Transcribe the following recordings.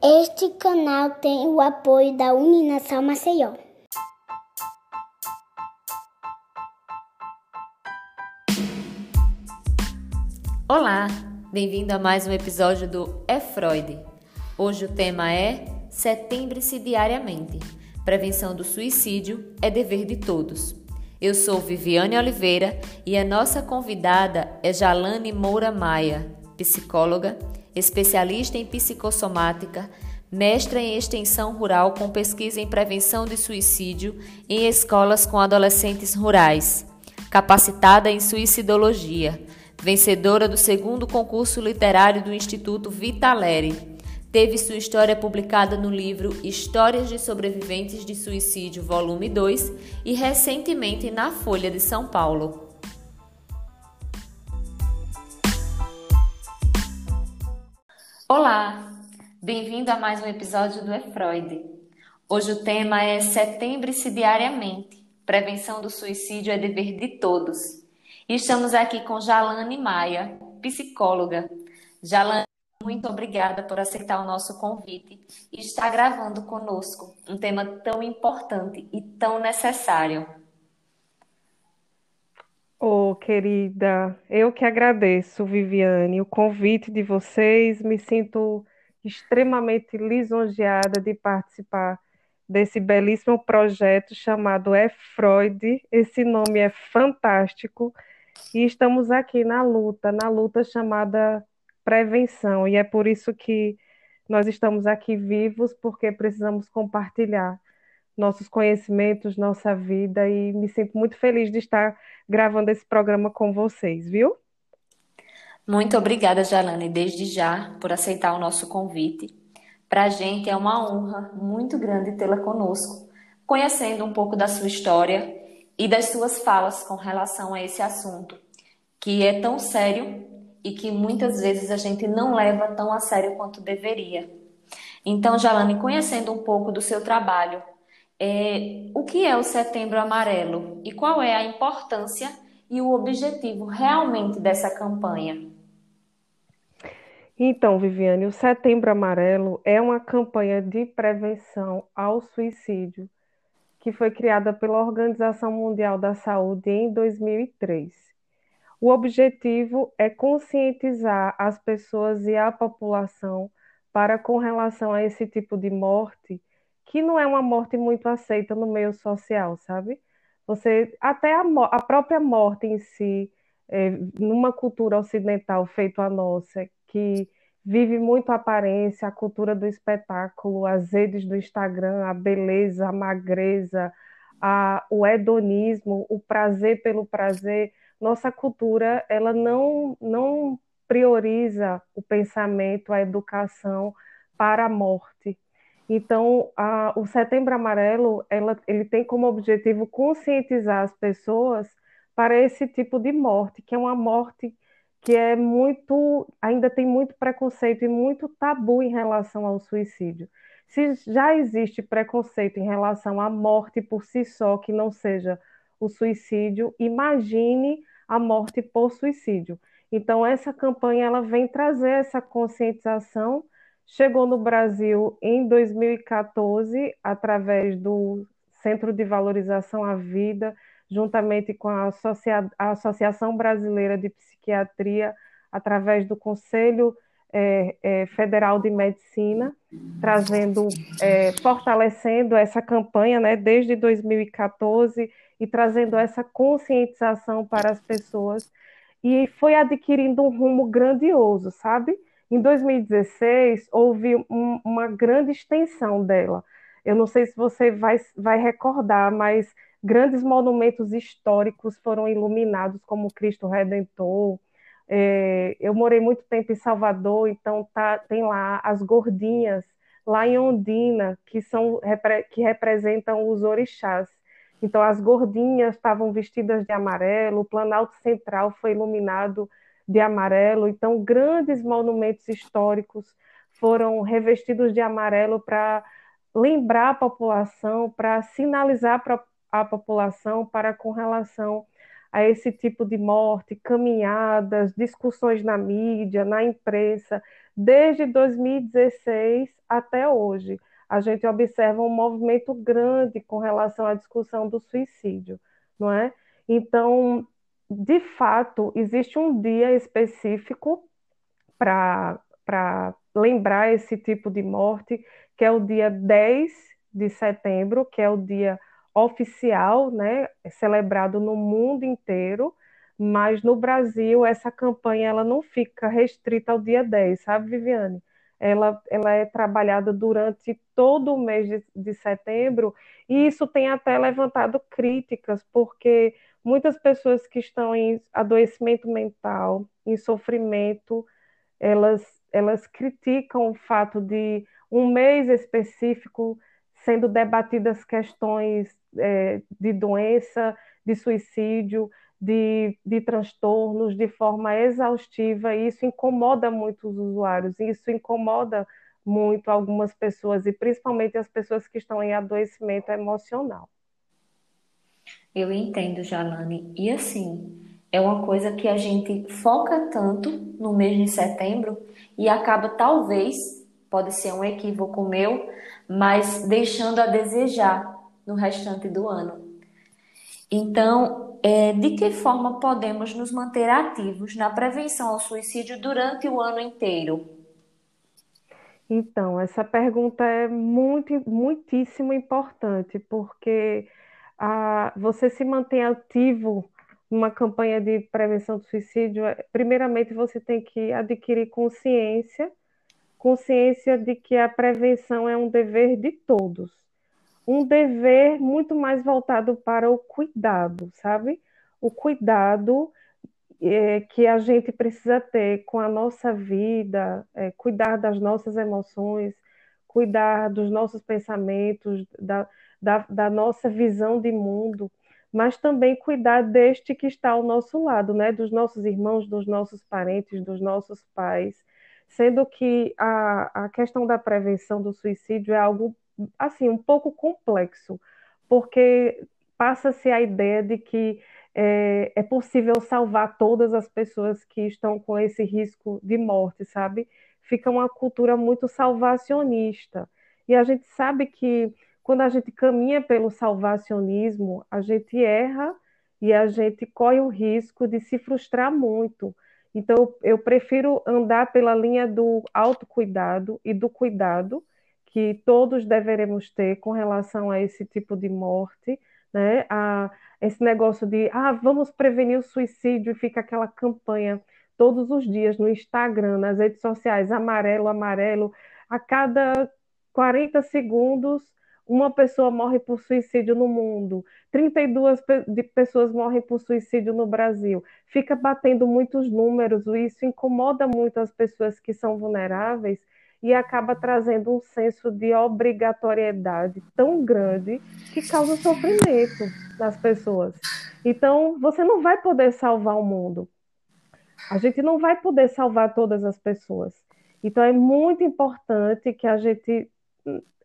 Este canal tem o apoio da Uninação Maceió. Olá, bem-vindo a mais um episódio do É Freud. Hoje o tema é Setembro-se diariamente. Prevenção do suicídio é dever de todos. Eu sou Viviane Oliveira e a nossa convidada é Jalane Moura Maia, psicóloga, especialista em psicossomática, mestra em extensão rural com pesquisa em prevenção de suicídio em escolas com adolescentes rurais, capacitada em suicidologia, vencedora do segundo concurso literário do Instituto Vitaleri Teve sua história publicada no livro Histórias de Sobreviventes de Suicídio, volume 2, e recentemente na Folha de São Paulo. Olá, bem-vindo a mais um episódio do E Freud. Hoje o tema é Setembro-se diariamente. Prevenção do suicídio é dever de todos. E estamos aqui com Jalane Maia, psicóloga. Jalane muito obrigada por aceitar o nosso convite e estar gravando conosco um tema tão importante e tão necessário. Oh, querida, eu que agradeço, Viviane, o convite de vocês. Me sinto extremamente lisonjeada de participar desse belíssimo projeto chamado É Freud. Esse nome é fantástico. E estamos aqui na luta, na luta chamada prevenção. E é por isso que nós estamos aqui vivos, porque precisamos compartilhar nossos conhecimentos, nossa vida, e me sinto muito feliz de estar gravando esse programa com vocês, viu? Muito obrigada, Jalane, desde já, por aceitar o nosso convite. Para a gente é uma honra muito grande tê-la conosco, conhecendo um pouco da sua história e das suas falas com relação a esse assunto, que é tão sério e que muitas vezes a gente não leva tão a sério quanto deveria. Então, Jalane, conhecendo um pouco do seu trabalho, é, o que é o Setembro Amarelo e qual é a importância e o objetivo realmente dessa campanha? Então, Viviane, o Setembro Amarelo é uma campanha de prevenção ao suicídio que foi criada pela Organização Mundial da Saúde em 2003. O objetivo é conscientizar as pessoas e a população para com relação a esse tipo de morte, que não é uma morte muito aceita no meio social, sabe? Você até a, a própria morte em si, é, numa cultura ocidental feita a nossa, que vive muito a aparência, a cultura do espetáculo, as redes do Instagram, a beleza, a magreza, a, o hedonismo, o prazer pelo prazer nossa cultura ela não, não prioriza o pensamento, a educação para a morte. Então, a, o Setembro Amarelo ela, ele tem como objetivo conscientizar as pessoas para esse tipo de morte, que é uma morte que é muito, ainda tem muito preconceito e muito tabu em relação ao suicídio. Se já existe preconceito em relação à morte por si só, que não seja o suicídio, imagine a morte por suicídio. Então, essa campanha ela vem trazer essa conscientização. Chegou no Brasil em 2014, através do Centro de Valorização à Vida, juntamente com a, Associa a Associação Brasileira de Psiquiatria, através do Conselho é, é, Federal de Medicina, trazendo, é, fortalecendo essa campanha né, desde 2014 e trazendo essa conscientização para as pessoas. E foi adquirindo um rumo grandioso, sabe? Em 2016, houve um, uma grande extensão dela. Eu não sei se você vai, vai recordar, mas grandes monumentos históricos foram iluminados, como Cristo Redentor. É, eu morei muito tempo em Salvador, então tá, tem lá as gordinhas, lá em Ondina, que, são, que representam os orixás. Então, as gordinhas estavam vestidas de amarelo, o Planalto Central foi iluminado de amarelo. Então, grandes monumentos históricos foram revestidos de amarelo para lembrar a população, para sinalizar para a população para com relação a esse tipo de morte, caminhadas, discussões na mídia, na imprensa, desde 2016 até hoje. A gente observa um movimento grande com relação à discussão do suicídio, não é? Então, de fato, existe um dia específico para lembrar esse tipo de morte, que é o dia 10 de setembro, que é o dia oficial, né, celebrado no mundo inteiro, mas no Brasil essa campanha ela não fica restrita ao dia 10, sabe, Viviane? Ela, ela é trabalhada durante todo o mês de, de setembro, e isso tem até levantado críticas, porque muitas pessoas que estão em adoecimento mental, em sofrimento, elas, elas criticam o fato de um mês específico sendo debatidas questões é, de doença, de suicídio, de, de transtornos de forma exaustiva, e isso incomoda muito os usuários, isso incomoda muito algumas pessoas, e principalmente as pessoas que estão em adoecimento emocional. Eu entendo, Jalane. E assim, é uma coisa que a gente foca tanto no mês de setembro e acaba, talvez, pode ser um equívoco meu, mas deixando a desejar no restante do ano. Então, é, de que forma podemos nos manter ativos na prevenção ao suicídio durante o ano inteiro? Então, essa pergunta é muito, muitíssimo importante, porque a, você se mantém ativo numa campanha de prevenção do suicídio, é, primeiramente você tem que adquirir consciência, consciência de que a prevenção é um dever de todos. Um dever muito mais voltado para o cuidado, sabe? O cuidado é, que a gente precisa ter com a nossa vida, é, cuidar das nossas emoções, cuidar dos nossos pensamentos, da, da, da nossa visão de mundo, mas também cuidar deste que está ao nosso lado, né? Dos nossos irmãos, dos nossos parentes, dos nossos pais. Sendo que a, a questão da prevenção do suicídio é algo, assim, um pouco complexo, porque passa-se a ideia de que é, é, possível salvar todas as pessoas que estão com esse risco de morte, sabe? Fica uma cultura muito salvacionista. E a gente sabe que quando a gente caminha pelo salvacionismo, a gente erra e a gente corre o risco de se frustrar muito. Então, eu prefiro andar pela linha do autocuidado e do cuidado que todos deveremos ter com relação a esse tipo de morte, né? A, esse negócio de, ah, vamos prevenir o suicídio e fica aquela campanha todos os dias no Instagram, nas redes sociais, amarelo, amarelo, a cada 40 segundos uma pessoa morre por suicídio no mundo, 32 de pessoas morrem por suicídio no Brasil. Fica batendo muitos números, e isso incomoda muito as pessoas que são vulneráveis e acaba trazendo um senso de obrigatoriedade tão grande que causa sofrimento nas pessoas. Então, você não vai poder salvar o mundo. A gente não vai poder salvar todas as pessoas. Então, é muito importante que a gente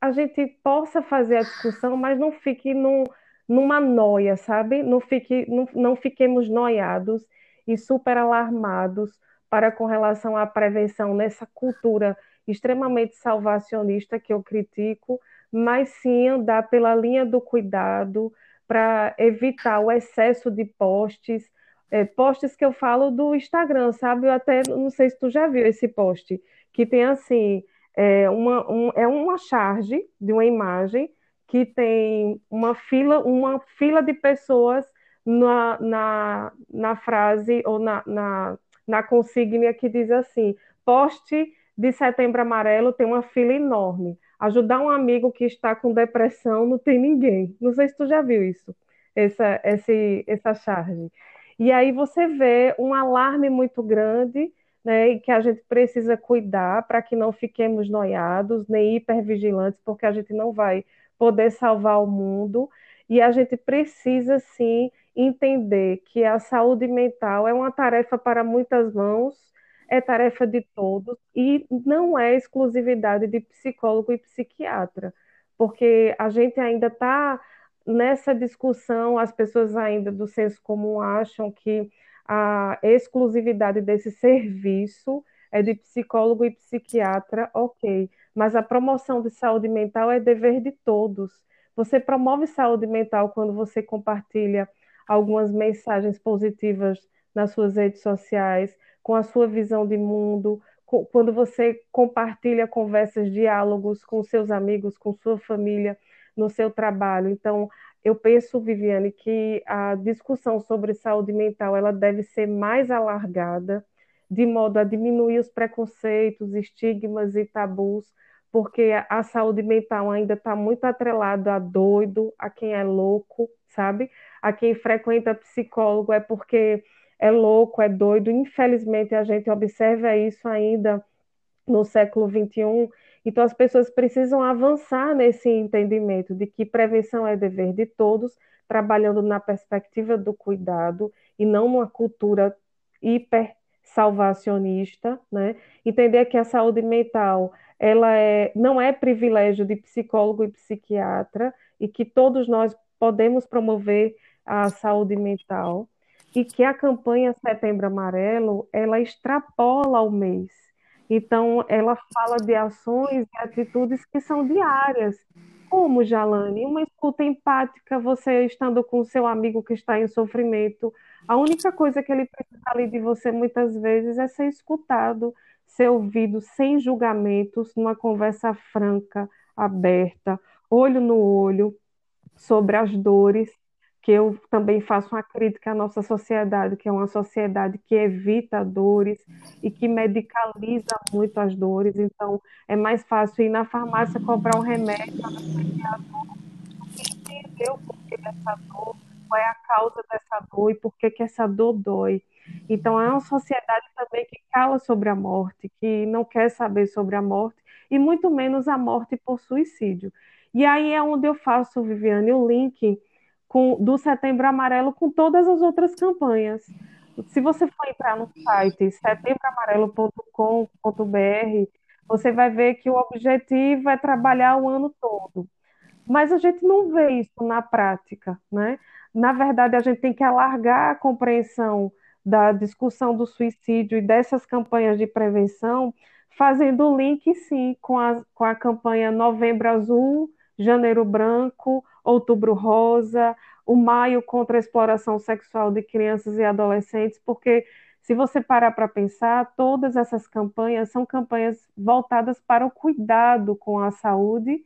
a gente possa fazer a discussão, mas não fique num, numa noia, sabe? Não, fique, não, não fiquemos noiados e super alarmados para com relação à prevenção nessa cultura extremamente salvacionista que eu critico, mas sim andar pela linha do cuidado para evitar o excesso de posts, é, posts que eu falo do Instagram, sabe? Eu até não sei se tu já viu esse post, que tem assim, é uma, um, é uma charge de uma imagem que tem uma fila, uma fila de pessoas na, na, na frase ou na, na, na que diz assim: poste de setembro amarelo tem uma fila enorme. Ajudar um amigo que está com depressão não tem ninguém. Não sei se tu já viu isso, essa, esse, essa charge. E aí você vê um alarme muito grande né, e que a gente precisa cuidar para que não fiquemos noiados nem hipervigilantes, porque a gente não vai poder salvar o mundo. E a gente precisa sim entender que a saúde mental é uma tarefa para muitas mãos, é tarefa de todos e não é exclusividade de psicólogo e psiquiatra, porque a gente ainda está nessa discussão, as pessoas ainda do senso comum acham que a exclusividade desse serviço é de psicólogo e psiquiatra, ok, mas a promoção de saúde mental é dever de todos. Você promove saúde mental quando você compartilha algumas mensagens positivas nas suas redes sociais, com a sua visão de mundo, quando você compartilha conversas, diálogos com seus amigos, com sua família, no seu trabalho. Então, eu penso, Viviane, que a discussão sobre saúde mental ela deve ser mais alargada, de modo a diminuir os preconceitos, estigmas e tabus, porque a saúde mental ainda está muito atrelada a doido, a quem é louco, sabe? A quem frequenta psicólogo é porque é louco, é doido. Infelizmente, a gente observa isso ainda no século XXI então, as pessoas precisam avançar nesse entendimento de que prevenção é dever de todos, trabalhando na perspectiva do cuidado e não numa cultura hiper salvacionista, né? Entender que a saúde mental ela é, não é privilégio de psicólogo e psiquiatra e que todos nós podemos promover a saúde mental e que a campanha Setembro Amarelo ela extrapola o mês então, ela fala de ações e atitudes que são diárias, como, Jalane, uma escuta empática, você estando com seu amigo que está em sofrimento. A única coisa que ele precisa ali de você, muitas vezes, é ser escutado, ser ouvido sem julgamentos, numa conversa franca, aberta, olho no olho, sobre as dores que eu também faço uma crítica à nossa sociedade, que é uma sociedade que evita dores e que medicaliza muito as dores. Então, é mais fácil ir na farmácia comprar um remédio entender o porquê dessa dor, qual é a causa dessa dor e por que, que essa dor dói. Então, é uma sociedade também que cala sobre a morte, que não quer saber sobre a morte, e muito menos a morte por suicídio. E aí é onde eu faço, Viviane, o link com, do Setembro Amarelo com todas as outras campanhas. Se você for entrar no site setembroamarelo.com.br, você vai ver que o objetivo é trabalhar o ano todo. Mas a gente não vê isso na prática, né? Na verdade, a gente tem que alargar a compreensão da discussão do suicídio e dessas campanhas de prevenção, fazendo o link, sim, com a, com a campanha Novembro Azul, Janeiro Branco, Outubro Rosa, o Maio contra a exploração sexual de crianças e adolescentes, porque se você parar para pensar, todas essas campanhas são campanhas voltadas para o cuidado com a saúde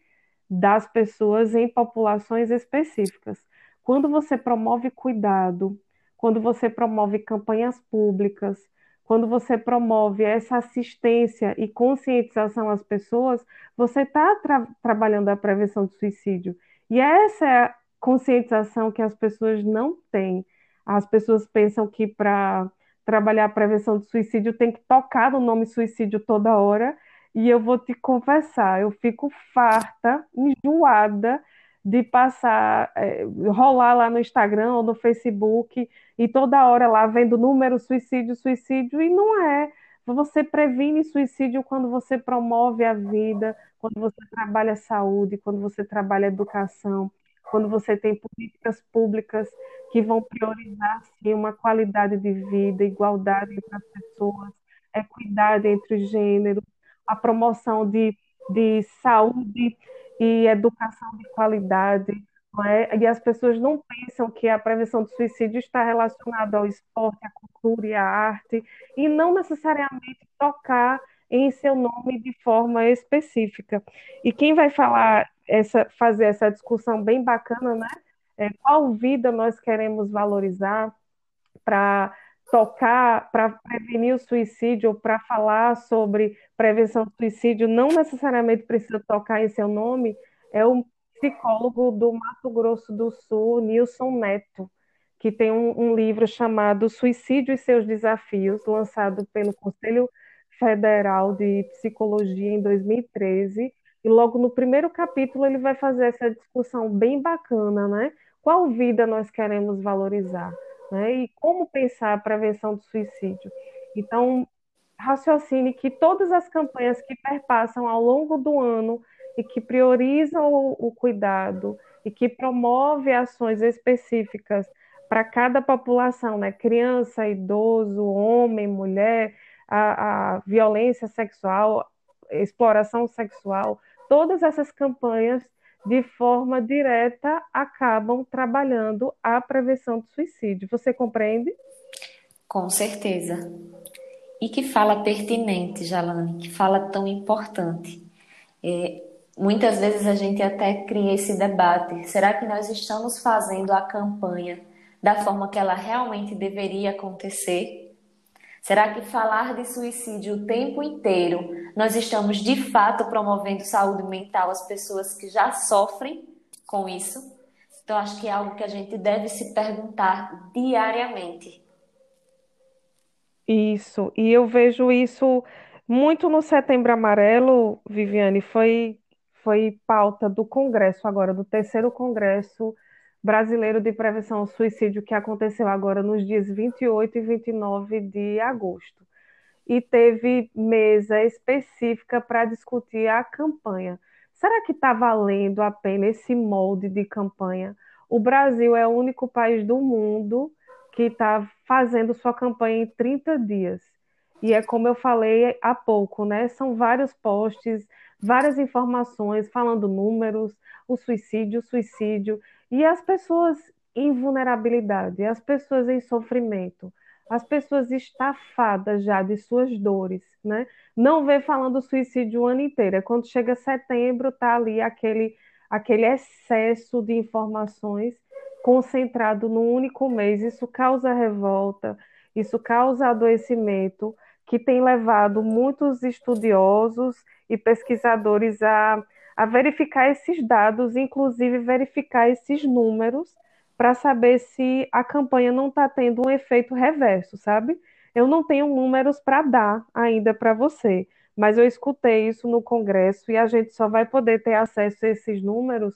das pessoas em populações específicas. Quando você promove cuidado, quando você promove campanhas públicas, quando você promove essa assistência e conscientização às pessoas, você está tra trabalhando a prevenção do suicídio. E essa é a conscientização que as pessoas não têm. As pessoas pensam que para trabalhar a prevenção do suicídio tem que tocar no nome suicídio toda hora. E eu vou te confessar, eu fico farta, enjoada de passar, é, rolar lá no Instagram ou no Facebook e toda hora lá vendo número suicídio, suicídio, e não é. Você previne suicídio quando você promove a vida, quando você trabalha saúde, quando você trabalha educação, quando você tem políticas públicas que vão priorizar sim, uma qualidade de vida, igualdade entre as pessoas, equidade entre gêneros, a promoção de, de saúde e educação de qualidade. É? E as pessoas não pensam que a prevenção do suicídio está relacionada ao esporte, à cultura e à arte, e não necessariamente tocar em seu nome de forma específica. E quem vai falar essa, fazer essa discussão bem bacana, né? É, qual vida nós queremos valorizar para tocar, para prevenir o suicídio, para falar sobre prevenção do suicídio, não necessariamente precisa tocar em seu nome, é o psicólogo do Mato Grosso do Sul, Nilson Neto, que tem um, um livro chamado Suicídio e seus Desafios, lançado pelo Conselho Federal de Psicologia em 2013, e logo no primeiro capítulo ele vai fazer essa discussão bem bacana, né? Qual vida nós queremos valorizar, né? E como pensar a prevenção do suicídio. Então, raciocine que todas as campanhas que perpassam ao longo do ano e que priorizam o, o cuidado e que promove ações específicas para cada população, né? Criança, idoso, homem, mulher, a, a violência sexual, exploração sexual, todas essas campanhas de forma direta acabam trabalhando a prevenção do suicídio. Você compreende? Com certeza. E que fala pertinente, Jalane, que fala tão importante. É, muitas vezes a gente até cria esse debate: será que nós estamos fazendo a campanha da forma que ela realmente deveria acontecer? Será que falar de suicídio o tempo inteiro, nós estamos de fato promovendo saúde mental às pessoas que já sofrem com isso? Então, acho que é algo que a gente deve se perguntar diariamente. Isso, e eu vejo isso muito no Setembro Amarelo, Viviane, foi, foi pauta do Congresso agora, do terceiro Congresso Brasileiro de Prevenção ao Suicídio, que aconteceu agora nos dias 28 e 29 de agosto. E teve mesa específica para discutir a campanha. Será que está valendo a pena esse molde de campanha? O Brasil é o único país do mundo que está fazendo sua campanha em 30 dias. E é como eu falei há pouco, né? São vários posts, várias informações falando números, o suicídio, o suicídio. E as pessoas em vulnerabilidade, as pessoas em sofrimento, as pessoas estafadas já de suas dores, né? Não vê falando suicídio o ano inteiro. É quando chega setembro, tá ali aquele, aquele excesso de informações concentrado num único mês. Isso causa revolta, isso causa adoecimento, que tem levado muitos estudiosos e pesquisadores a a verificar esses dados, inclusive verificar esses números, para saber se a campanha não está tendo um efeito reverso, sabe? Eu não tenho números para dar ainda para você, mas eu escutei isso no Congresso e a gente só vai poder ter acesso a esses números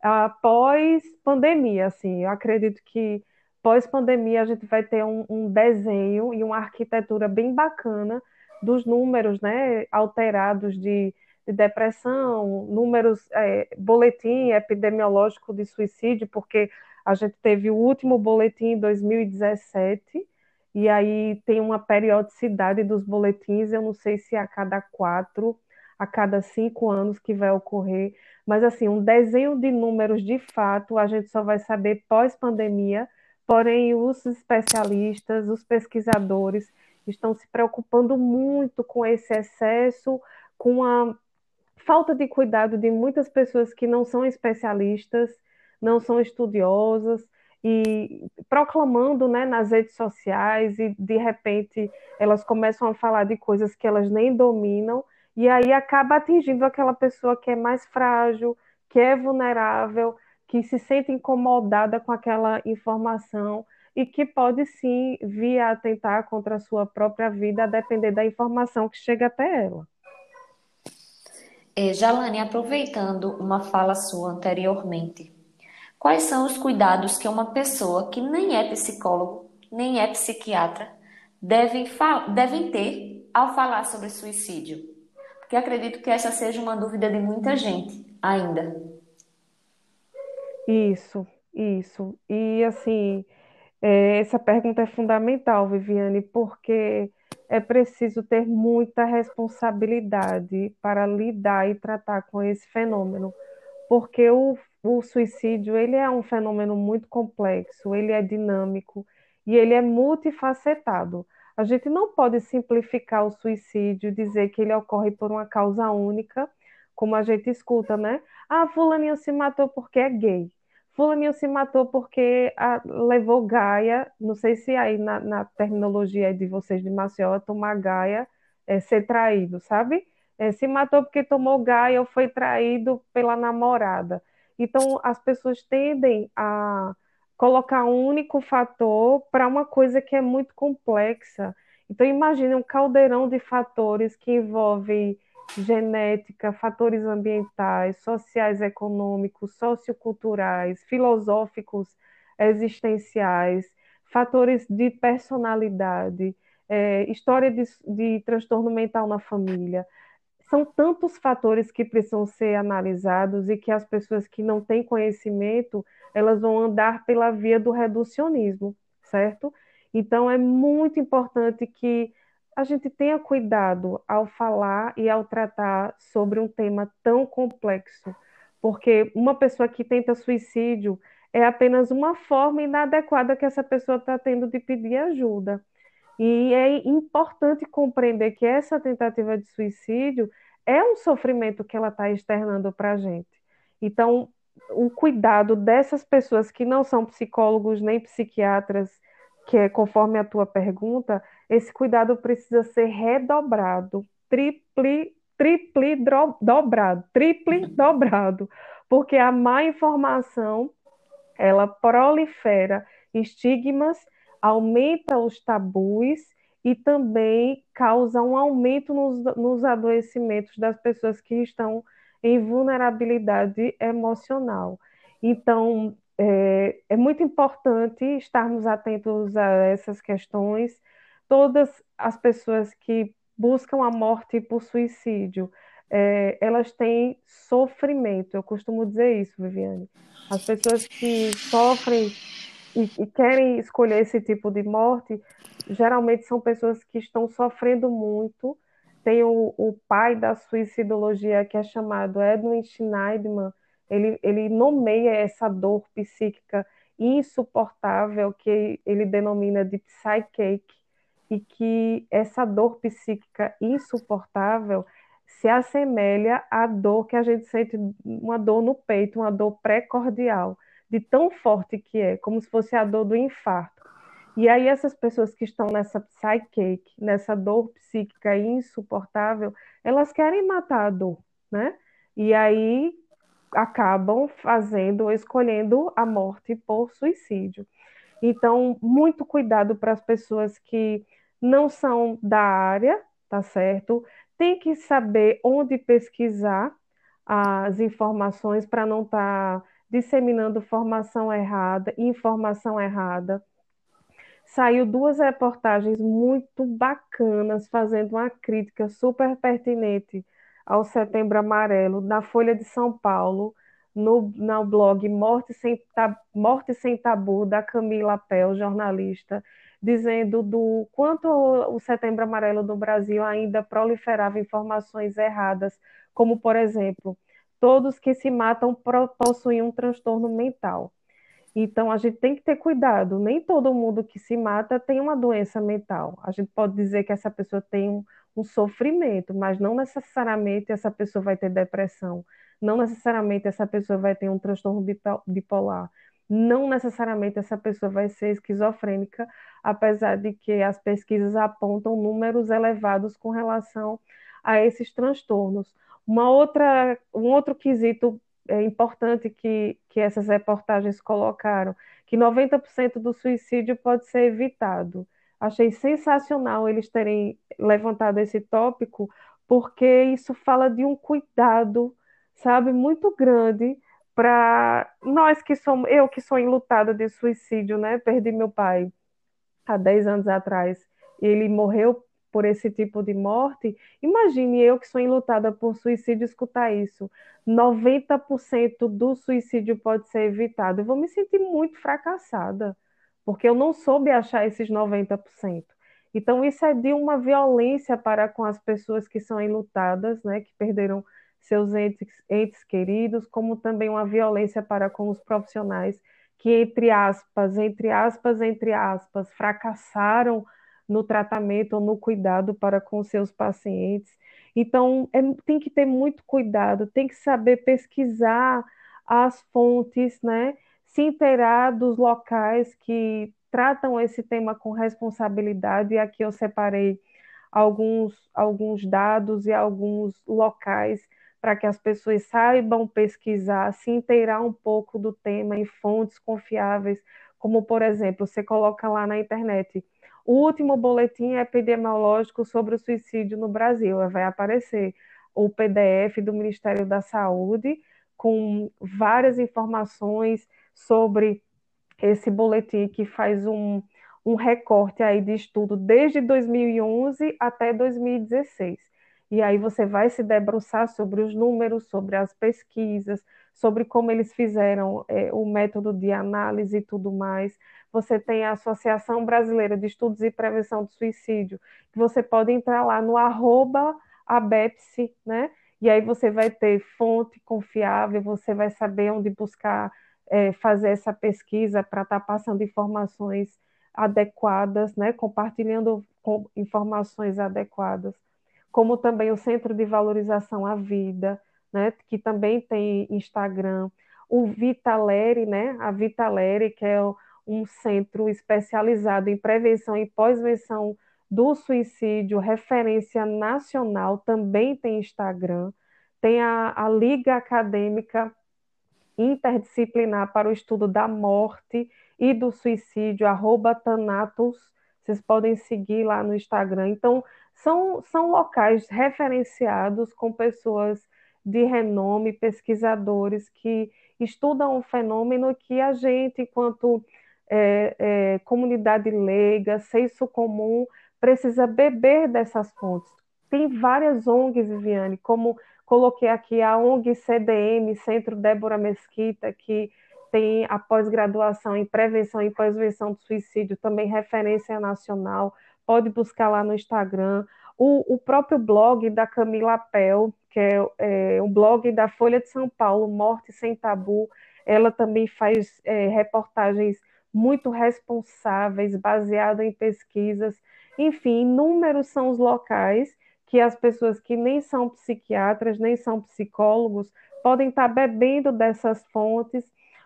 após pandemia, assim. Eu acredito que pós-pandemia a gente vai ter um, um, desenho e uma arquitetura bem bacana dos números, né, alterados de de depressão, números, é, boletim epidemiológico de suicídio, porque a gente teve o último boletim em 2017, e aí tem uma periodicidade dos boletins, eu não sei se é a cada quatro, a cada cinco anos que vai ocorrer, mas assim, um desenho de números de fato a gente só vai saber pós-pandemia, porém os especialistas, os pesquisadores estão se preocupando muito com esse excesso, com a falta de cuidado de muitas pessoas que não são especialistas, não são estudiosas e proclamando né, nas redes sociais e de repente elas começam a falar de coisas que elas nem dominam e aí acaba atingindo aquela pessoa que é mais frágil, que é vulnerável, que se sente incomodada com aquela informação e que pode sim vir a atentar contra a sua própria vida, a depender da informação que chega até ela. É, Jalane, aproveitando uma fala sua anteriormente, quais são os cuidados que uma pessoa que nem é psicólogo, nem é psiquiatra, devem, devem ter ao falar sobre suicídio? Porque acredito que essa seja uma dúvida de muita gente ainda. Isso, isso. E assim, é, essa pergunta é fundamental, Viviane, porque é preciso ter muita responsabilidade para lidar e tratar com esse fenômeno, porque o, o suicídio ele é um fenômeno muito complexo, ele é dinâmico e ele é multifacetado. A gente não pode simplificar o suicídio, dizer que ele ocorre por uma causa única, como a gente escuta, né? Ah, fulaninho se matou porque é gay. Fulaninho se matou porque a, levou Gaia, não sei se aí na, na terminologia de vocês de Maceió, tomar Gaia é ser traído, sabe? É, se matou porque tomou Gaia ou foi traído pela namorada. Então, as pessoas tendem a colocar um único fator para uma coisa que é muito complexa. Então, imagine um caldeirão de fatores que envolve genética, fatores ambientais, sociais, econômicos, socioculturais, filosóficos, existenciais, fatores de personalidade, é, história de, de transtorno mental na família. são tantos fatores que precisam ser analisados e que as pessoas que não têm conhecimento, elas vão andar pela via do reducionismo, certo? Então é muito importante que a gente tenha cuidado ao falar e ao tratar sobre um tema tão complexo, porque uma pessoa que tenta suicídio é apenas uma forma inadequada que essa pessoa está tendo de pedir ajuda. E é importante compreender que essa tentativa de suicídio é um sofrimento que ela está externando para a gente. Então, o cuidado dessas pessoas que não são psicólogos nem psiquiatras, que é conforme a tua pergunta, esse cuidado precisa ser redobrado, triple, triple dobrado, triple dobrado, porque a má informação ela prolifera estigmas, aumenta os tabus e também causa um aumento nos, nos adoecimentos das pessoas que estão em vulnerabilidade emocional. Então, é, é, muito importante estarmos atentos a essas questões. Todas as pessoas que buscam a morte por suicídio, é, elas têm sofrimento. Eu costumo dizer isso, Viviane. As pessoas que sofrem e, e querem escolher esse tipo de morte, geralmente são pessoas que estão sofrendo muito. Tem o, o pai da suicidologia, que é chamado Edwin Schneidman, ele, ele nomeia essa dor psíquica insuportável que ele denomina de psychache, e que essa dor psíquica insuportável se assemelha à dor que a gente sente, uma dor no peito, uma dor pré-cordial, de tão forte que é, como se fosse a dor do infarto. E aí essas pessoas que estão nessa psyche, nessa dor psíquica insuportável, elas querem matar a dor, né? E aí acabam fazendo, escolhendo a morte por suicídio. Então, muito cuidado para as pessoas que não são da área, tá certo? Tem que saber onde pesquisar as informações para não estar tá disseminando formação errada, informação errada. Saiu duas reportagens muito bacanas fazendo uma crítica super pertinente ao Setembro Amarelo, na Folha de São Paulo, no, no blog Morte Sem, Morte Sem Tabu, da Camila Pel, jornalista, dizendo do quanto o Setembro Amarelo do Brasil ainda proliferava informações erradas, como, por exemplo, todos que se matam possuem um transtorno mental. Então, a gente tem que ter cuidado. Nem todo mundo que se mata tem uma doença mental. A gente pode dizer que essa pessoa tem um, sofrimento, mas não necessariamente essa pessoa vai ter depressão, não necessariamente essa pessoa vai ter um transtorno bipolar, não necessariamente essa pessoa vai ser esquizofrênica, apesar de que as pesquisas apontam números elevados com relação a esses transtornos. Uma outra, um outro quesito é, importante que, que essas reportagens colocaram, que 90% do suicídio pode ser evitado. Achei sensacional eles terem levantado esse tópico, porque isso fala de um cuidado, sabe, muito grande para nós que somos, eu que sou enlutada de suicídio, né? Perdi meu pai há 10 anos atrás, ele morreu por esse tipo de morte. Imagine eu que sou enlutada por suicídio escutar isso. 90% do suicídio pode ser evitado. Eu vou me sentir muito fracassada porque eu não soube achar esses 90%. Então, isso é de uma violência para com as pessoas que são enlutadas, né, que perderam seus entes, entes queridos, como também uma violência para com os profissionais que, entre aspas, entre aspas, entre aspas, fracassaram no tratamento ou no cuidado para com seus pacientes. Então, é, tem que ter muito cuidado, tem que saber pesquisar as fontes, né? Se inteirar dos locais que tratam esse tema com responsabilidade, e aqui eu separei alguns, alguns dados e alguns locais para que as pessoas saibam pesquisar, se inteirar um pouco do tema em fontes confiáveis, como, por exemplo, você coloca lá na internet o último boletim epidemiológico sobre o suicídio no Brasil, vai aparecer o PDF do Ministério da Saúde com várias informações sobre esse boletim que faz um, um recorte aí de estudo desde 2011 até 2016. e aí você vai se debruçar sobre os números, sobre as pesquisas, sobre como eles fizeram é, o método de análise e tudo mais. Você tem a Associação Brasileira de Estudos e Prevenção do Suicídio, que você pode entrar lá no arroba né? E aí você vai ter fonte confiável, você vai saber onde buscar é, fazer essa pesquisa para estar tá passando informações adequadas, né? Compartilhando informações adequadas como também o Centro de Valorização à Vida, né, que também tem Instagram, o Vitaleri, né, a Vitaleri, que é um centro especializado em prevenção e pós-venção do suicídio, referência nacional, também tem Instagram, tem a, a Liga Acadêmica Interdisciplinar para o Estudo da Morte e do Suicídio, arroba Thanatos, vocês podem seguir lá no Instagram. Então, são, são locais referenciados com pessoas de renome, pesquisadores que estudam o fenômeno que a gente, enquanto é, é, comunidade leiga, senso comum, precisa beber dessas fontes. Tem várias ONGs, Viviane, como coloquei aqui a ONG CDM, Centro Débora Mesquita, que tem a pós-graduação em prevenção e pós-venção do suicídio, também referência nacional pode buscar lá no Instagram. O, o próprio blog da Camila Pel, que é, é um blog da Folha de São Paulo, Morte Sem Tabu, ela também faz é, reportagens muito responsáveis, baseadas em pesquisas. Enfim, inúmeros são os locais que as pessoas que nem são psiquiatras, nem são psicólogos, podem estar bebendo dessas fontes,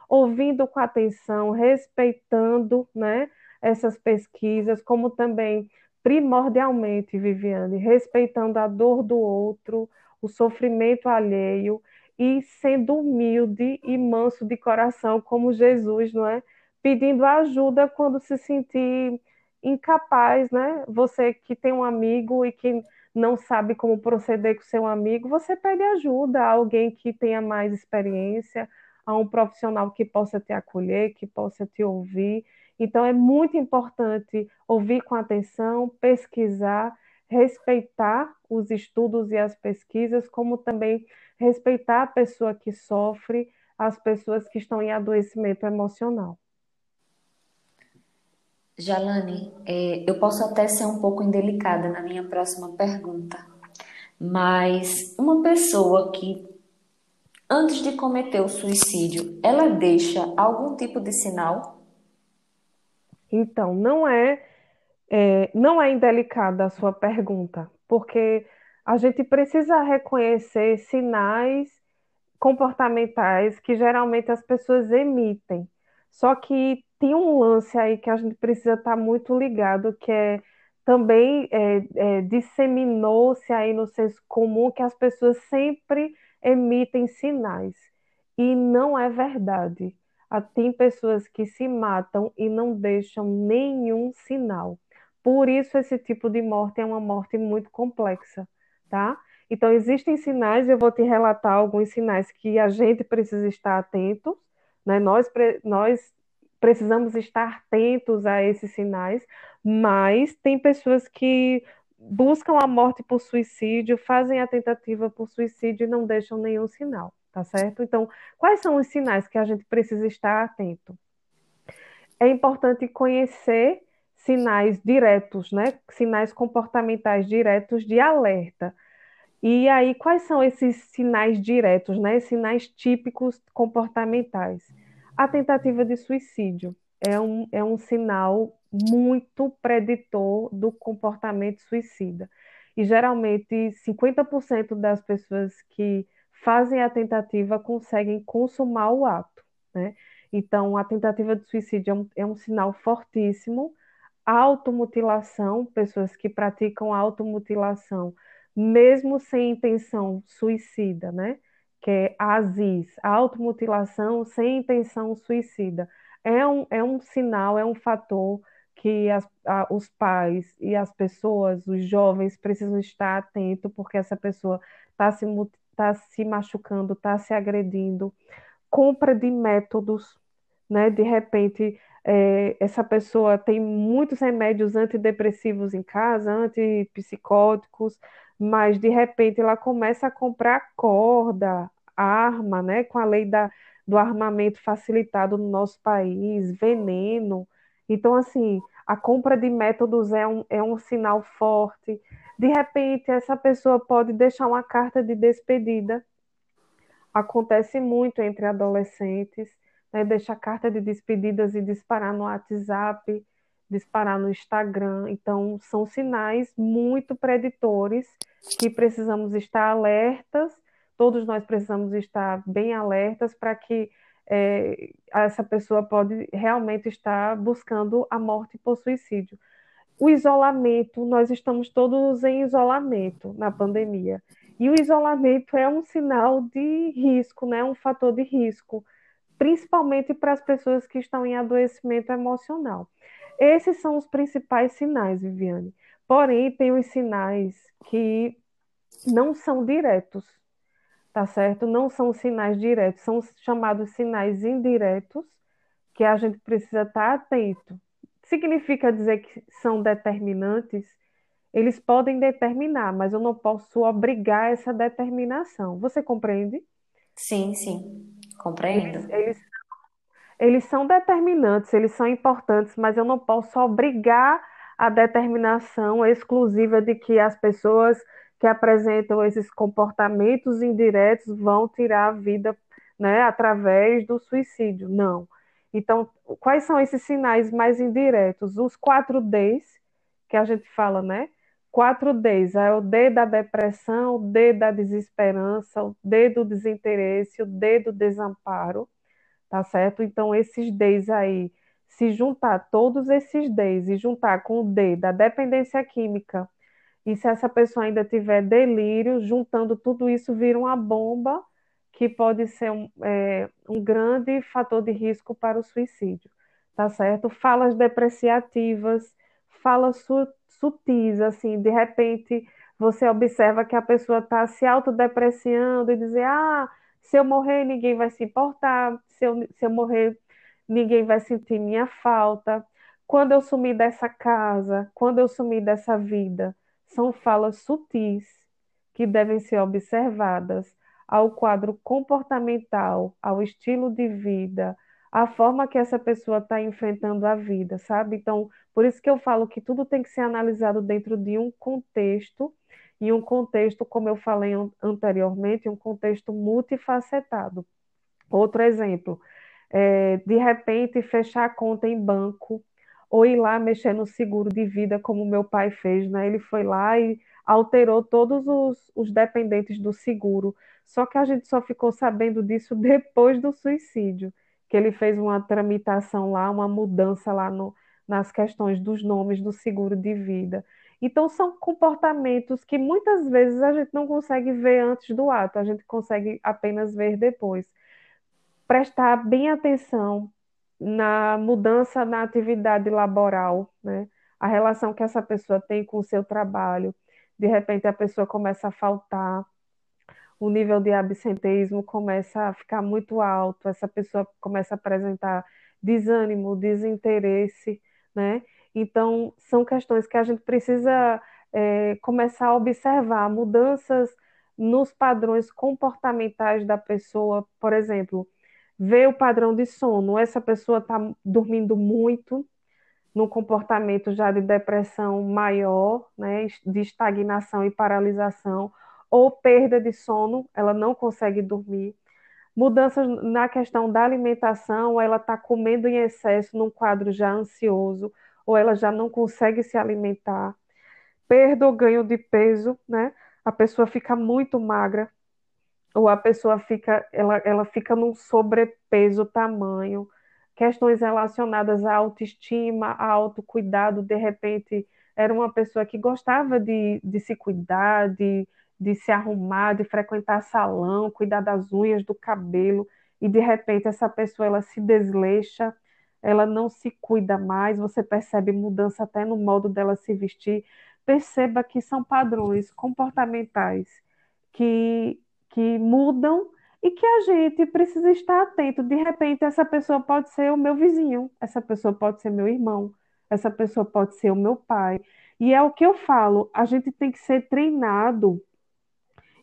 ouvindo com atenção, respeitando né, essas pesquisas, como também, primordialmente, Viviane, respeitando a dor do outro, o sofrimento alheio e sendo humilde e manso de coração, como Jesus, não é? Pedindo ajuda quando se sentir incapaz, né? Você que tem um amigo e que não sabe como proceder com seu amigo, você pede ajuda a alguém que tenha mais experiência, a um profissional que possa te acolher, que possa te ouvir então, é muito importante ouvir com atenção, pesquisar, respeitar os estudos e as pesquisas, como também respeitar a pessoa que sofre, as pessoas que estão em adoecimento emocional. Jalane, é, eu posso até ser um pouco indelicada na minha próxima pergunta, mas uma pessoa que antes de cometer o suicídio, ela deixa algum tipo de sinal então, não é, é, não é indelicada a sua pergunta, porque a gente precisa reconhecer sinais comportamentais que geralmente as pessoas emitem. Só que tem um lance aí que a gente precisa estar muito ligado, que é também é, é, disseminou-se aí no senso comum que as pessoas sempre emitem sinais. E não é verdade. Ah, tem pessoas que se matam e não deixam nenhum sinal. Por isso, esse tipo de morte é uma morte muito complexa, tá? Então, existem sinais, eu vou te relatar alguns sinais que a gente precisa estar atento, né? Nós, nós precisamos estar atentos a esses sinais, mas tem pessoas que buscam a morte por suicídio, fazem a tentativa por suicídio e não deixam nenhum sinal tá certo? Então, quais são os sinais que a gente precisa estar atento? É importante conhecer sinais diretos, né? Sinais comportamentais diretos de alerta. E aí, quais são esses sinais diretos, né? Sinais típicos comportamentais. A tentativa de suicídio é um, é um sinal muito preditor do comportamento suicida. E geralmente 50% das pessoas que fazem a tentativa conseguem consumar o ato, né? Então, a tentativa de suicídio é um, é um sinal fortíssimo. Automutilação, pessoas que praticam automutilação, mesmo sem intenção suicida, né? Que é ASIS, automutilação sem intenção suicida. É um, é um sinal, é um fator que as, a, os pais e as pessoas, os jovens, precisam estar atentos, porque essa pessoa está se está se machucando, está se agredindo, compra de métodos, né? De repente, é, essa pessoa tem muitos remédios antidepressivos em casa, antipsicóticos, mas de repente ela começa a comprar corda, arma, né, com a lei da, do armamento facilitado no nosso país, veneno. Então, assim, a compra de métodos é um, é um sinal forte. De repente, essa pessoa pode deixar uma carta de despedida. Acontece muito entre adolescentes, né? deixar carta de despedidas e disparar no WhatsApp, disparar no Instagram. Então, são sinais muito preditores que precisamos estar alertas, todos nós precisamos estar bem alertas para que é, essa pessoa pode realmente estar buscando a morte por suicídio. O isolamento, nós estamos todos em isolamento na pandemia. E o isolamento é um sinal de risco, né? um fator de risco, principalmente para as pessoas que estão em adoecimento emocional. Esses são os principais sinais, Viviane. Porém, tem os sinais que não são diretos, tá certo? Não são sinais diretos, são chamados sinais indiretos, que a gente precisa estar atento. Significa dizer que são determinantes? Eles podem determinar, mas eu não posso obrigar essa determinação. Você compreende? Sim, sim, compreendo. Eles, eles, eles são determinantes, eles são importantes, mas eu não posso obrigar a determinação exclusiva de que as pessoas que apresentam esses comportamentos indiretos vão tirar a vida né, através do suicídio. Não. Então, quais são esses sinais mais indiretos? Os quatro Ds, que a gente fala, né? Quatro Ds, é o D da depressão, o D da desesperança, o D do desinteresse, o D do desamparo, tá certo? Então, esses Ds aí, se juntar todos esses Ds e juntar com o D da dependência química, e se essa pessoa ainda tiver delírio, juntando tudo isso, vira uma bomba que pode ser um, é, um grande fator de risco para o suicídio, tá certo? Falas depreciativas, falas su sutis, assim, de repente você observa que a pessoa está se autodepreciando e dizer, ah, se eu morrer ninguém vai se importar, se eu, se eu morrer ninguém vai sentir minha falta, quando eu sumir dessa casa, quando eu sumir dessa vida, são falas sutis que devem ser observadas ao quadro comportamental, ao estilo de vida, à forma que essa pessoa está enfrentando a vida, sabe? Então, por isso que eu falo que tudo tem que ser analisado dentro de um contexto, e um contexto, como eu falei anteriormente, um contexto multifacetado. Outro exemplo, é, de repente fechar a conta em banco ou ir lá mexer no seguro de vida, como meu pai fez, né? Ele foi lá e alterou todos os, os dependentes do seguro. Só que a gente só ficou sabendo disso depois do suicídio, que ele fez uma tramitação lá, uma mudança lá no, nas questões dos nomes do seguro de vida. Então, são comportamentos que muitas vezes a gente não consegue ver antes do ato, a gente consegue apenas ver depois. Prestar bem atenção na mudança na atividade laboral, né? A relação que essa pessoa tem com o seu trabalho. De repente a pessoa começa a faltar, o nível de absenteísmo começa a ficar muito alto, essa pessoa começa a apresentar desânimo, desinteresse, né? Então, são questões que a gente precisa é, começar a observar, mudanças nos padrões comportamentais da pessoa, por exemplo, ver o padrão de sono. Essa pessoa está dormindo muito, num comportamento já de depressão maior, né, de estagnação e paralisação, ou perda de sono, ela não consegue dormir. Mudanças na questão da alimentação, ela está comendo em excesso num quadro já ansioso, ou ela já não consegue se alimentar. Perda ou ganho de peso, né? A pessoa fica muito magra, ou a pessoa fica, ela, ela fica num sobrepeso tamanho, questões relacionadas à autoestima, a autocuidado, de repente era uma pessoa que gostava de, de se cuidar, de, de se arrumar, de frequentar salão, cuidar das unhas, do cabelo, e de repente essa pessoa ela se desleixa, ela não se cuida mais, você percebe mudança até no modo dela se vestir. Perceba que são padrões comportamentais que que mudam e que a gente precisa estar atento. De repente, essa pessoa pode ser o meu vizinho, essa pessoa pode ser meu irmão, essa pessoa pode ser o meu pai. E é o que eu falo, a gente tem que ser treinado,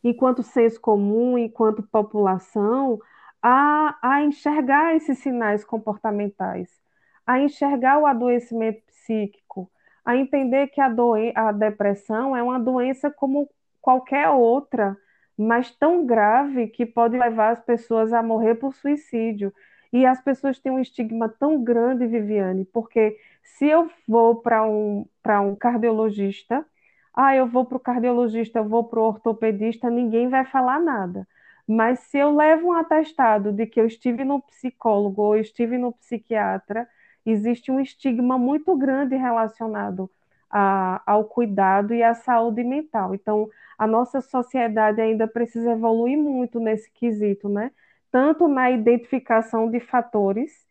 enquanto senso comum, enquanto população, a, a enxergar esses sinais comportamentais, a enxergar o adoecimento psíquico, a entender que a, a depressão é uma doença como qualquer outra, mas tão grave que pode levar as pessoas a morrer por suicídio. E as pessoas têm um estigma tão grande, Viviane, porque se eu vou para um, um cardiologista, ah, eu vou para o cardiologista, eu vou para o ortopedista, ninguém vai falar nada. Mas se eu levo um atestado de que eu estive no psicólogo ou estive no psiquiatra, existe um estigma muito grande relacionado a, ao cuidado e à saúde mental. Então, a nossa sociedade ainda precisa evoluir muito nesse quesito, né? Tanto na identificação de fatores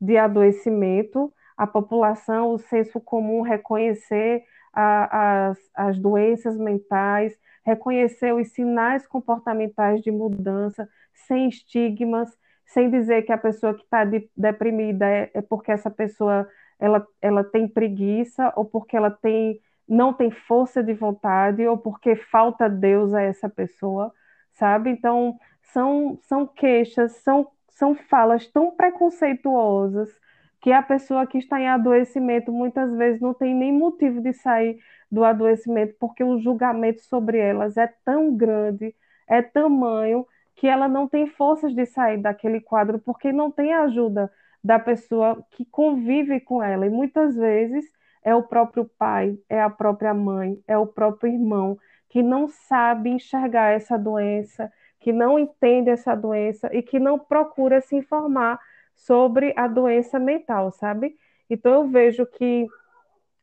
de adoecimento, a população, o senso comum reconhecer a, as, as doenças mentais, reconhecer os sinais comportamentais de mudança, sem estigmas, sem dizer que a pessoa que está de, deprimida é, é, porque essa pessoa ela, ela tem preguiça ou porque ela tem não tem força de vontade ou porque falta Deus a essa pessoa, sabe? Então, são, são queixas, são, são falas tão preconceituosas que a pessoa que está em adoecimento muitas vezes não tem nem motivo de sair do adoecimento, porque o julgamento sobre elas é tão grande, é tamanho, que ela não tem forças de sair daquele quadro, porque não tem ajuda da pessoa que convive com ela. E muitas vezes é o próprio pai, é a própria mãe, é o próprio irmão que não sabe enxergar essa doença, que não entende essa doença e que não procura se informar sobre a doença mental, sabe? Então eu vejo que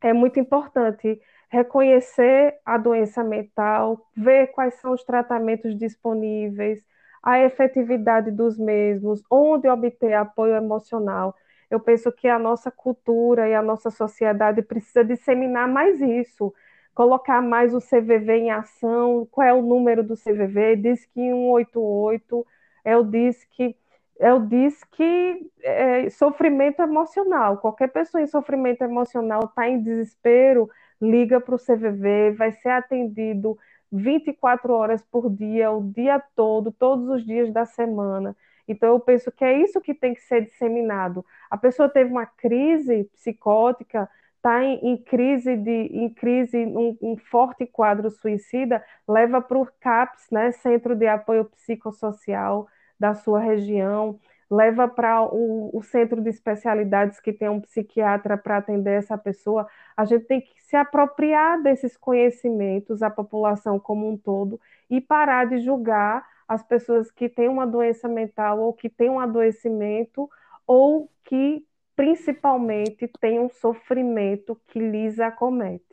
é muito importante reconhecer a doença mental, ver quais são os tratamentos disponíveis, a efetividade dos mesmos, onde obter apoio emocional. Eu penso que a nossa cultura e a nossa sociedade precisa disseminar mais isso, colocar mais o CVV em ação. Qual é o número do CVV? Diz que 188 é o diz que eu disse que é, sofrimento emocional, qualquer pessoa em sofrimento emocional está em desespero, liga para o CVV, vai ser atendido 24 horas por dia, o dia todo, todos os dias da semana. Então, eu penso que é isso que tem que ser disseminado. A pessoa teve uma crise psicótica, está em, em, crise de, em crise, um, um forte quadro suicida, leva para o CAPS, né, Centro de Apoio Psicossocial, da sua região, leva para o, o, centro de especialidades que tem um psiquiatra para atender essa pessoa. A gente tem que se apropriar desses conhecimentos, a população como um todo, e parar de julgar as pessoas que têm uma doença mental ou que têm um adoecimento ou que principalmente têm um sofrimento que lhes acomete.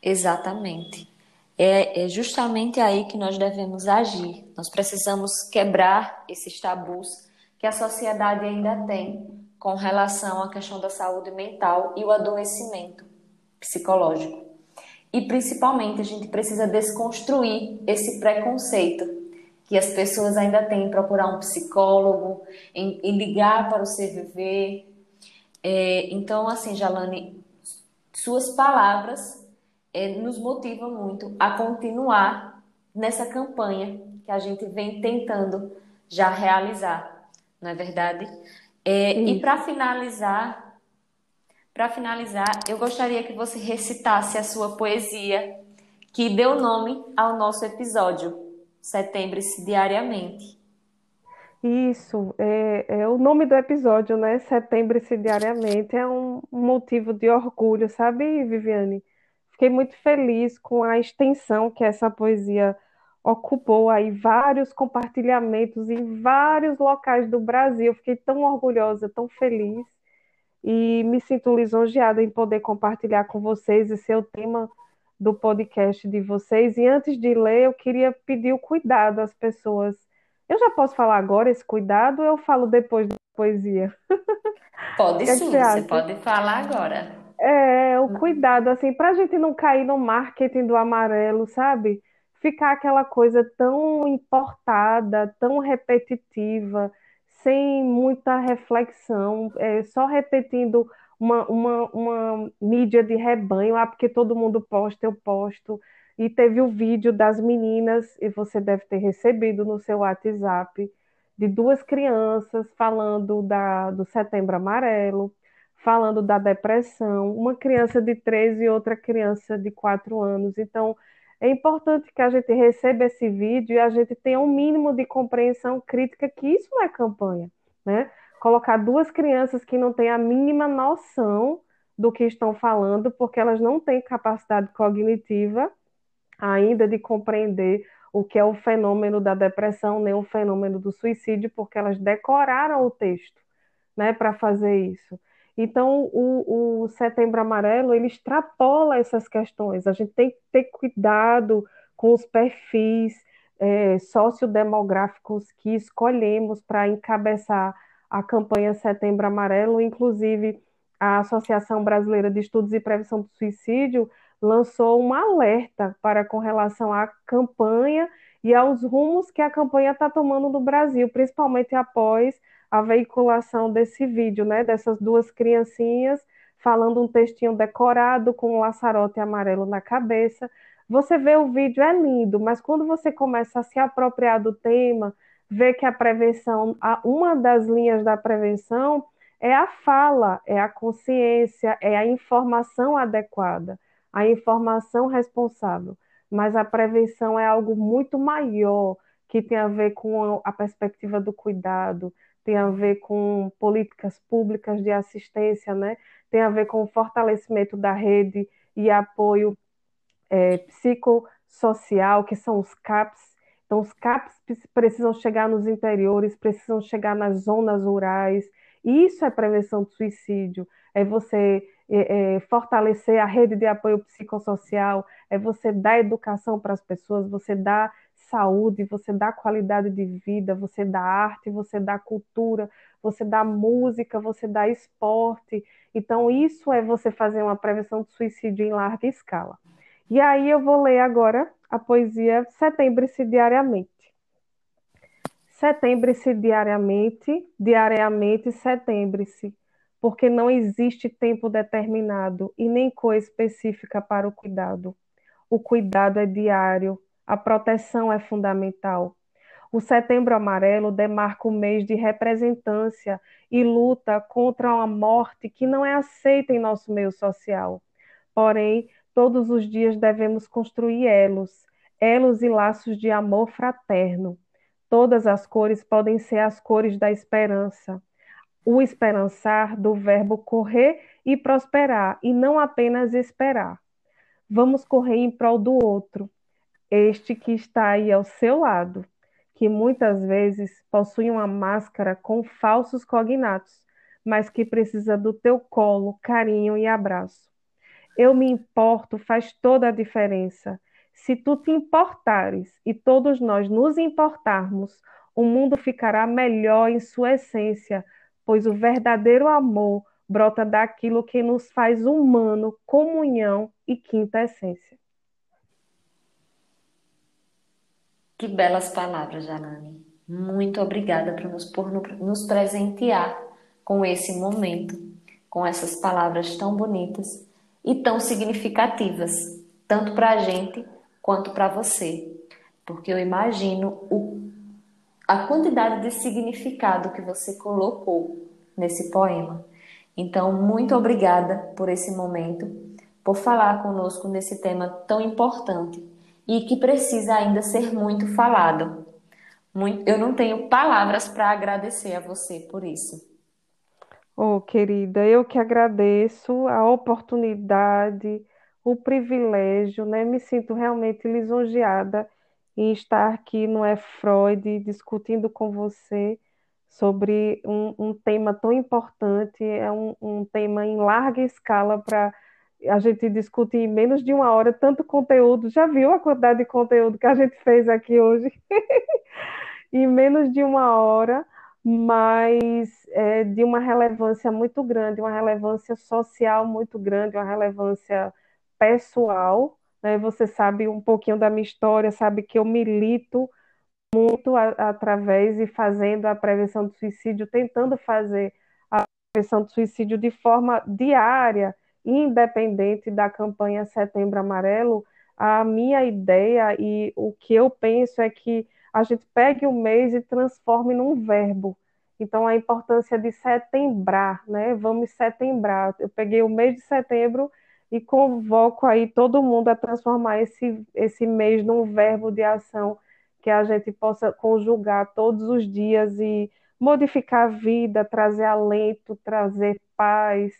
Exatamente. É, é justamente aí que nós devemos agir. Nós precisamos quebrar esses tabus que a sociedade ainda tem com relação à questão da saúde mental e o adoecimento psicológico. E principalmente a gente precisa desconstruir esse preconceito que as pessoas ainda têm em procurar um psicólogo, em, em ligar para o CVV. É, então, assim, Jalane, suas palavras é, nos motiva muito a continuar nessa campanha que a gente vem tentando já realizar, não é verdade? É, e para finalizar, para finalizar, eu gostaria que você recitasse a sua poesia que deu nome ao nosso episódio, Setembro-se Diariamente. Isso, é, é, o nome do episódio, né? Setembro-se Diariamente, é um motivo de orgulho, sabe, Viviane? Fiquei muito feliz com a extensão que essa poesia ocupou aí vários compartilhamentos em vários locais do Brasil. Fiquei tão orgulhosa, tão feliz e me sinto lisonjeada em poder compartilhar com vocês esse é o tema do podcast de vocês. E antes de ler, eu queria pedir o cuidado às pessoas. Eu já posso falar agora esse cuidado ou eu falo depois da poesia? Pode é sim, você, você pode falar agora. É, o cuidado, assim, para a gente não cair no marketing do amarelo, sabe? Ficar aquela coisa tão importada, tão repetitiva, sem muita reflexão, é, só repetindo uma, uma, uma mídia de rebanho, ah, porque todo mundo posta, eu posto. E teve o vídeo das meninas, e você deve ter recebido no seu WhatsApp, de duas crianças falando da, do Setembro Amarelo, falando da depressão, uma criança de 13 e outra criança de 4 anos. Então, é importante que a gente receba esse vídeo e a gente tenha um mínimo de compreensão crítica que isso não é campanha, né? Colocar duas crianças que não têm a mínima noção do que estão falando, porque elas não têm capacidade cognitiva ainda de compreender o que é o fenômeno da depressão, nem o fenômeno do suicídio, porque elas decoraram o texto, né, para fazer isso. Então, o, o Setembro Amarelo, ele extrapola essas questões. A gente tem que ter cuidado com os perfis é, sociodemográficos que escolhemos para encabeçar a campanha Setembro Amarelo. Inclusive, a Associação Brasileira de Estudos e Prevenção do Suicídio lançou um alerta para com relação à campanha e aos rumos que a campanha está tomando no Brasil, principalmente após a veiculação desse vídeo, né, dessas duas criancinhas falando um textinho decorado com um laçarote amarelo na cabeça. Você vê o vídeo, é lindo, mas quando você começa a se apropriar do tema, vê que a prevenção, uma das linhas da prevenção é a fala, é a consciência, é a informação adequada, a informação responsável. Mas a prevenção é algo muito maior, que tem a ver com a perspectiva do cuidado, tem a ver com políticas públicas de assistência, né? tem a ver com o fortalecimento da rede e apoio é, psicossocial, que são os CAPs. Então, os CAPs precisam chegar nos interiores, precisam chegar nas zonas rurais. E isso é prevenção do suicídio. É você é, é, fortalecer a rede de apoio psicossocial, é você dar educação para as pessoas, você dar saúde, você dá qualidade de vida, você dá arte, você dá cultura, você dá música, você dá esporte. Então, isso é você fazer uma prevenção de suicídio em larga escala. E aí eu vou ler agora a poesia Setembre-se Diariamente. Setembre-se diariamente, diariamente setembre-se, porque não existe tempo determinado e nem cor específica para o cuidado. O cuidado é diário, a proteção é fundamental. O Setembro Amarelo demarca o mês de representância e luta contra uma morte que não é aceita em nosso meio social. Porém, todos os dias devemos construir elos, elos e laços de amor fraterno. Todas as cores podem ser as cores da esperança. O esperançar do verbo correr e prosperar, e não apenas esperar. Vamos correr em prol do outro, este que está aí ao seu lado, que muitas vezes possui uma máscara com falsos cognatos, mas que precisa do teu colo, carinho e abraço. Eu me importo faz toda a diferença. Se tu te importares e todos nós nos importarmos, o mundo ficará melhor em sua essência, pois o verdadeiro amor brota daquilo que nos faz humano, comunhão e quinta essência. Que belas palavras, Janane. Muito obrigada por nos, por nos presentear com esse momento, com essas palavras tão bonitas e tão significativas, tanto para a gente quanto para você, porque eu imagino o, a quantidade de significado que você colocou nesse poema. Então, muito obrigada por esse momento, por falar conosco nesse tema tão importante e que precisa ainda ser muito falado. eu não tenho palavras para agradecer a você por isso. Oh, querida, eu que agradeço a oportunidade, o privilégio, né? Me sinto realmente lisonjeada em estar aqui no É Freud discutindo com você sobre um, um tema tão importante, é um, um tema em larga escala para a gente discute em menos de uma hora tanto conteúdo. Já viu a quantidade de conteúdo que a gente fez aqui hoje? em menos de uma hora, mas é, de uma relevância muito grande, uma relevância social muito grande, uma relevância pessoal. Né? Você sabe um pouquinho da minha história, sabe que eu milito muito a, através e fazendo a prevenção do suicídio, tentando fazer prevenção do suicídio de forma diária, independente da campanha Setembro Amarelo, a minha ideia e o que eu penso é que a gente pegue o mês e transforme num verbo. Então, a importância de setembrar, né? Vamos setembrar. Eu peguei o mês de setembro e convoco aí todo mundo a transformar esse, esse mês num verbo de ação que a gente possa conjugar todos os dias e modificar a vida, trazer alento, trazer paz,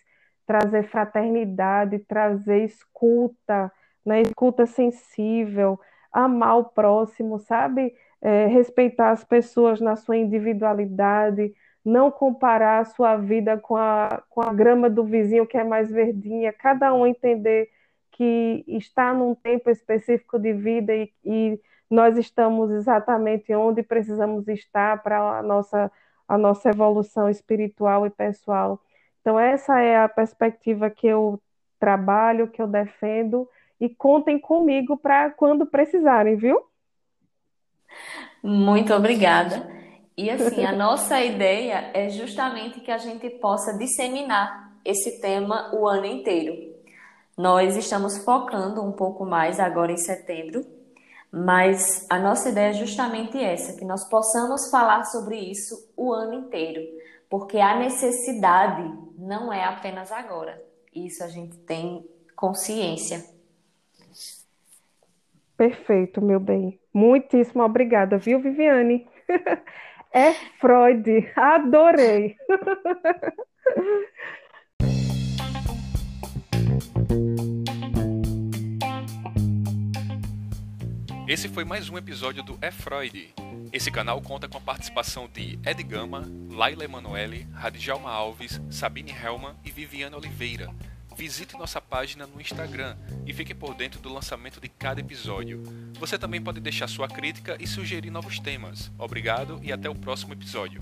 trazer fraternidade, trazer escuta, né? escuta sensível, amar o próximo, sabe? É, respeitar as pessoas na sua individualidade, não comparar a sua vida com a, com a grama do vizinho que é mais verdinha, cada um entender que está num tempo específico de vida e, e nós estamos exatamente onde precisamos estar para a nossa, a nossa evolução espiritual e pessoal. Então, essa é a perspectiva que eu trabalho, que eu defendo, e contem comigo para quando precisarem, viu? Muito obrigada. E assim, a nossa ideia é justamente que a gente possa disseminar esse tema o ano inteiro. Nós estamos focando um pouco mais agora em setembro, mas a nossa ideia é justamente essa, que nós possamos falar sobre isso o ano inteiro, porque a necessidade não é apenas agora. Isso a gente tem consciência. Perfeito, meu bem. Muitíssimo obrigada, viu, Viviane? É Freud. Adorei. Esse foi mais um episódio do É Freud. Esse canal conta com a participação de Ed Gama, Laila Emanuele, Radjalma Alves, Sabine Helman e Viviane Oliveira visite nossa página no Instagram e fique por dentro do lançamento de cada episódio. Você também pode deixar sua crítica e sugerir novos temas. Obrigado e até o próximo episódio.